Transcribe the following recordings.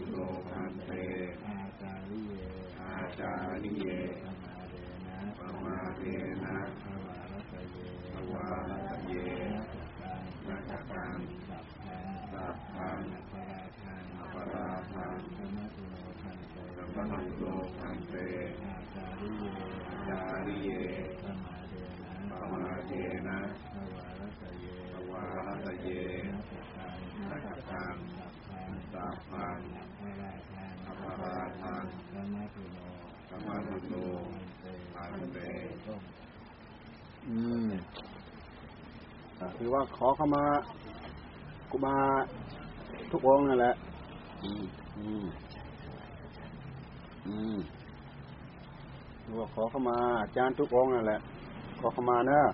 ตุโลพันเตอาจาริเยอาจาริเยสมาเดนะปมาเทนะภวารตเยภวารตเยนักการนักการสัพพังสัพพังอัปราทังอัปราทังธรรมตุโลพันเตสัมปตุโลพันเตอาจาริเยอาจาริเยสมาเดนะปมาเทนะภวารตเยภวารตเยนักการนักการสัพพัง สัพพังอัปราทังอัปราทังธรรมตุโลสัมปตุโลพันเตต้มอืมคือว่าขอเข้ามากูมาทุกองนั่นแหละ อืม อืม อืมคือว่าขอเข้ามาอาจารย์ทุกองนั่นแหละ ขอเข้ามาเนอะ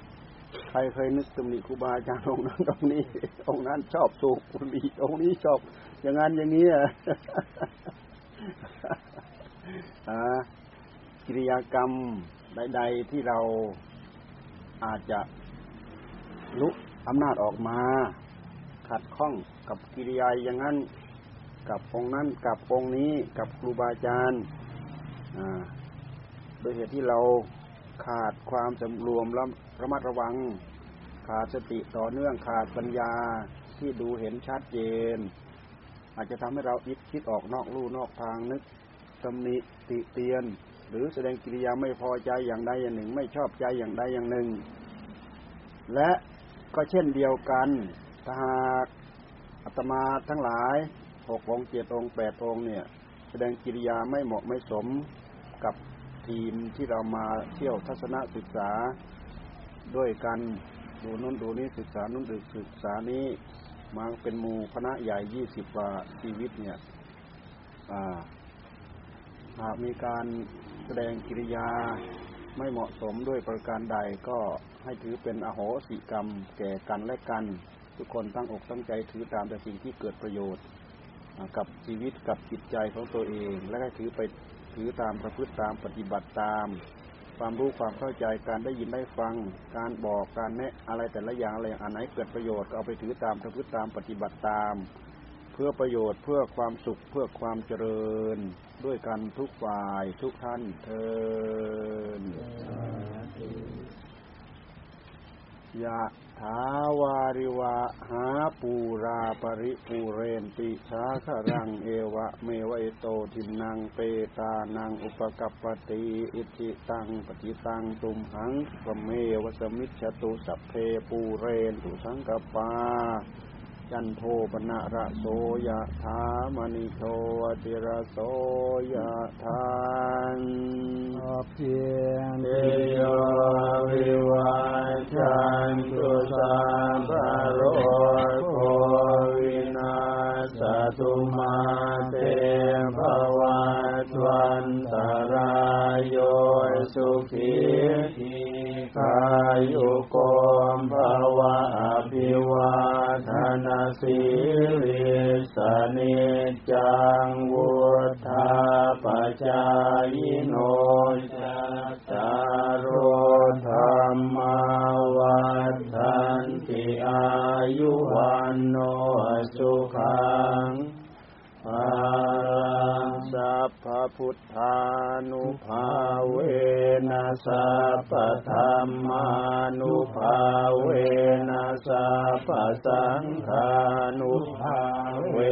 ใครเคยนึกตำหนิครูบาอาจารย์องค์นั้นองนี้องค์นั้นชอบสูบบุหรี่องค์นี้ชอบ อย่างนั้นอย่างนี้อะอ่ากิริยากรรมใด ๆ ที่เราอาจจะลุกอำนาจออกมา ขัดข้องกับกิริยาอย่างนั้น กับองค์นั้นกับองค์นี้กับครูบาอาจารย์อ่าโดยเหตุที่เรา ขาดความสำรวมและระมัดระวัง ขาดสติต่อเนื่องขาดปัญญาที่ดูเห็นชัดเจน อาจจะทำให้เราอิดคิดออกนอกลู่นอกทางนึกตำหนิติเตียน หรือแสดงกิริยาไม่พอใจอย่างใดอย่างหนึ่ง ไม่ชอบใจอย่างใดอย่างหนึ่ง และก็เช่นเดียวกันถ้าหากอาตมาทั้งหลายหกองเจ็ดองแปดองเนี่ย แสดงกิริยาไม่เหมาะไม่สมกับ ทีมที่เรามาเที่ยวทัศนศึกษาด้วยกันดูนู้นดูนี้ศึกษานู้นดูศึกษานี้มาเป็นหมู่คณะใหญ่ยี่สิบกว่าชีวิตเนี่ยหากมีการแสดงกิริยาไม่เหมาะสมด้วยประการใดก็ให้ถือเป็นอโหสิกรรม แก่กันและกัน ทุกคนตั้งอกตั้งใจถือตามแต่สิ่งที่เกิดประโยชน์กับชีวิตกับจิตใจของตัวเอง และให้ถือไป ถือตามประพฤติตามปฏิบัติตาม ความรู้ความเข้าใจการได้ยินได้ฟัง การบอกการแนะอะไรแต่ละอย่างอะไรอย่างอันไหนเกิดประโยชน์ก็เอาไปถือตามประพฤติตามปฏิบัติตาม เพื่อประโยชน์เพื่อความสุขเพื่อความเจริญ ด้วยกันทุกฝ่ายทุกท่านเทินยะถาวาริวะ หาปูราปริปูเรนติสาครังเอวะเมวะอิโตทินังเปตานังอุปกัปปติอิจิตังปฏิตังตุมหังสเมวสมิจฉตุสัพเพปูเรนตุสังกปาจันโทปนะระโสยะถามณิโทติระโสยะทานเพียงเตโยวิวัช ขายุโกมภวะอภิวาทนาสิริสนิจังวุธาปจายโนจัตารโอธรรมาวันทันติอายุวันโนสุขังภาลังสัพพุทธานุภาเว นะสัพพธรรมานุภาเวนะสัพพสังฆานุภา เว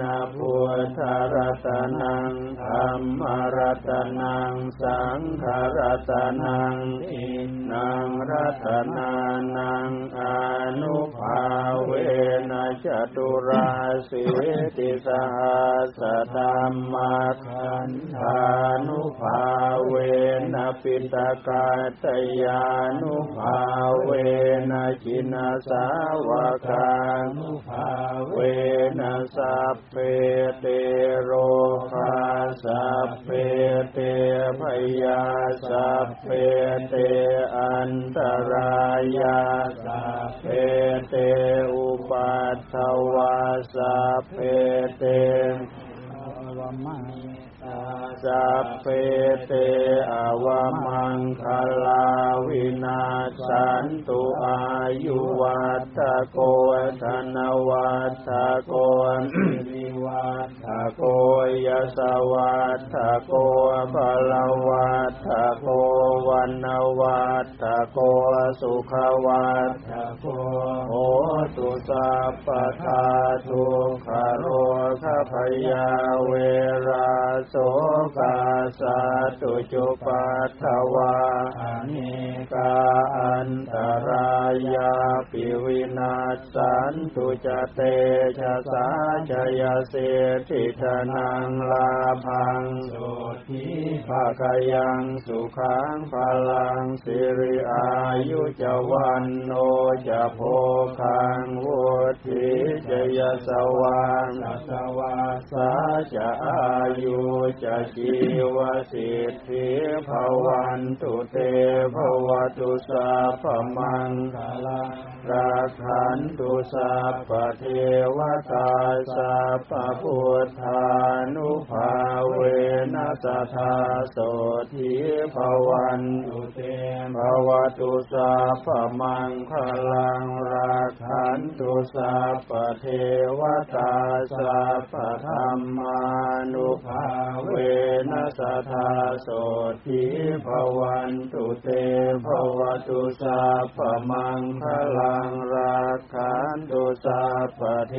นะพุทธรัตนังธรรมรัตนัง สังฆรัตนัง อินนังรัตนานังอนุภาเวนะจตุราสิติสหัสธรรมขันธานุภาเวนะปิฏะกัตตะยานุภาเวนะชินะสาวะกานุภาเวนะสัพเพเตโรคาสัพเพเตภะยาสัพเพเตอันตะรายาสัพเพเตอุปัททะวาสัพเพเต วามังสัพเพเตอวมังคลาวินาสันตุอายุวัตโกธนวัตโกวิวัตโกยสวัตโกบาลวัตโก นนวัตถโกสุขวัตถโกโหตุสัพพทาทุกขโรคพยาเวราโสกาสัตตุจุปัตถวาอเนกาอันตรายาปิวินาศสันตุจเตชะสาจยเสติธนังลาพังโสทิภาคยังสุขังพลังสิริอายุจวันโนจะโพคังวุธิจยสวังสวาสาจะอายุจะชีวสิทธิภวันตุเตภวตุสัพมังคลาราคันตุสัพพเทวตาสัพพพุทธานุภาเวนัสธาโสทิภวันตุเตภวตุสัพมังคลังราคันตุสัพพเทวตาสัพพธรรมานุภาเวนัสธาโสทิภวันตุเตภวตุสัพมังคลังราคันตุสัพพเท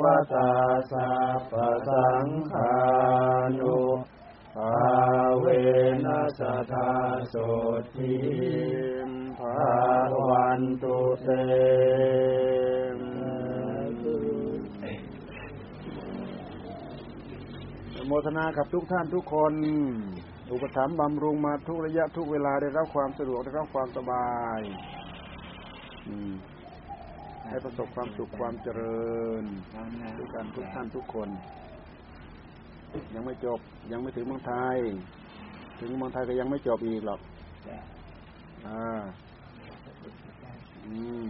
วตาสัพพสังฆานุภาเวน สธาโสทิภาวันตุเตโมทนากับทุกท่านทุกคน อุปถัมภ์บำรุงมาทุกระยะทุกเวลาได้รับความสะดวกได้รับความสบายอืมให้ประสบความสุขความเจริญทุกกันทุกท่านทุกคน ยังไม่จบยังไม่ถึงเมืองไทย ถึงเมืองไทยก็ยังไม่จบอีกหรอกอ่าอืม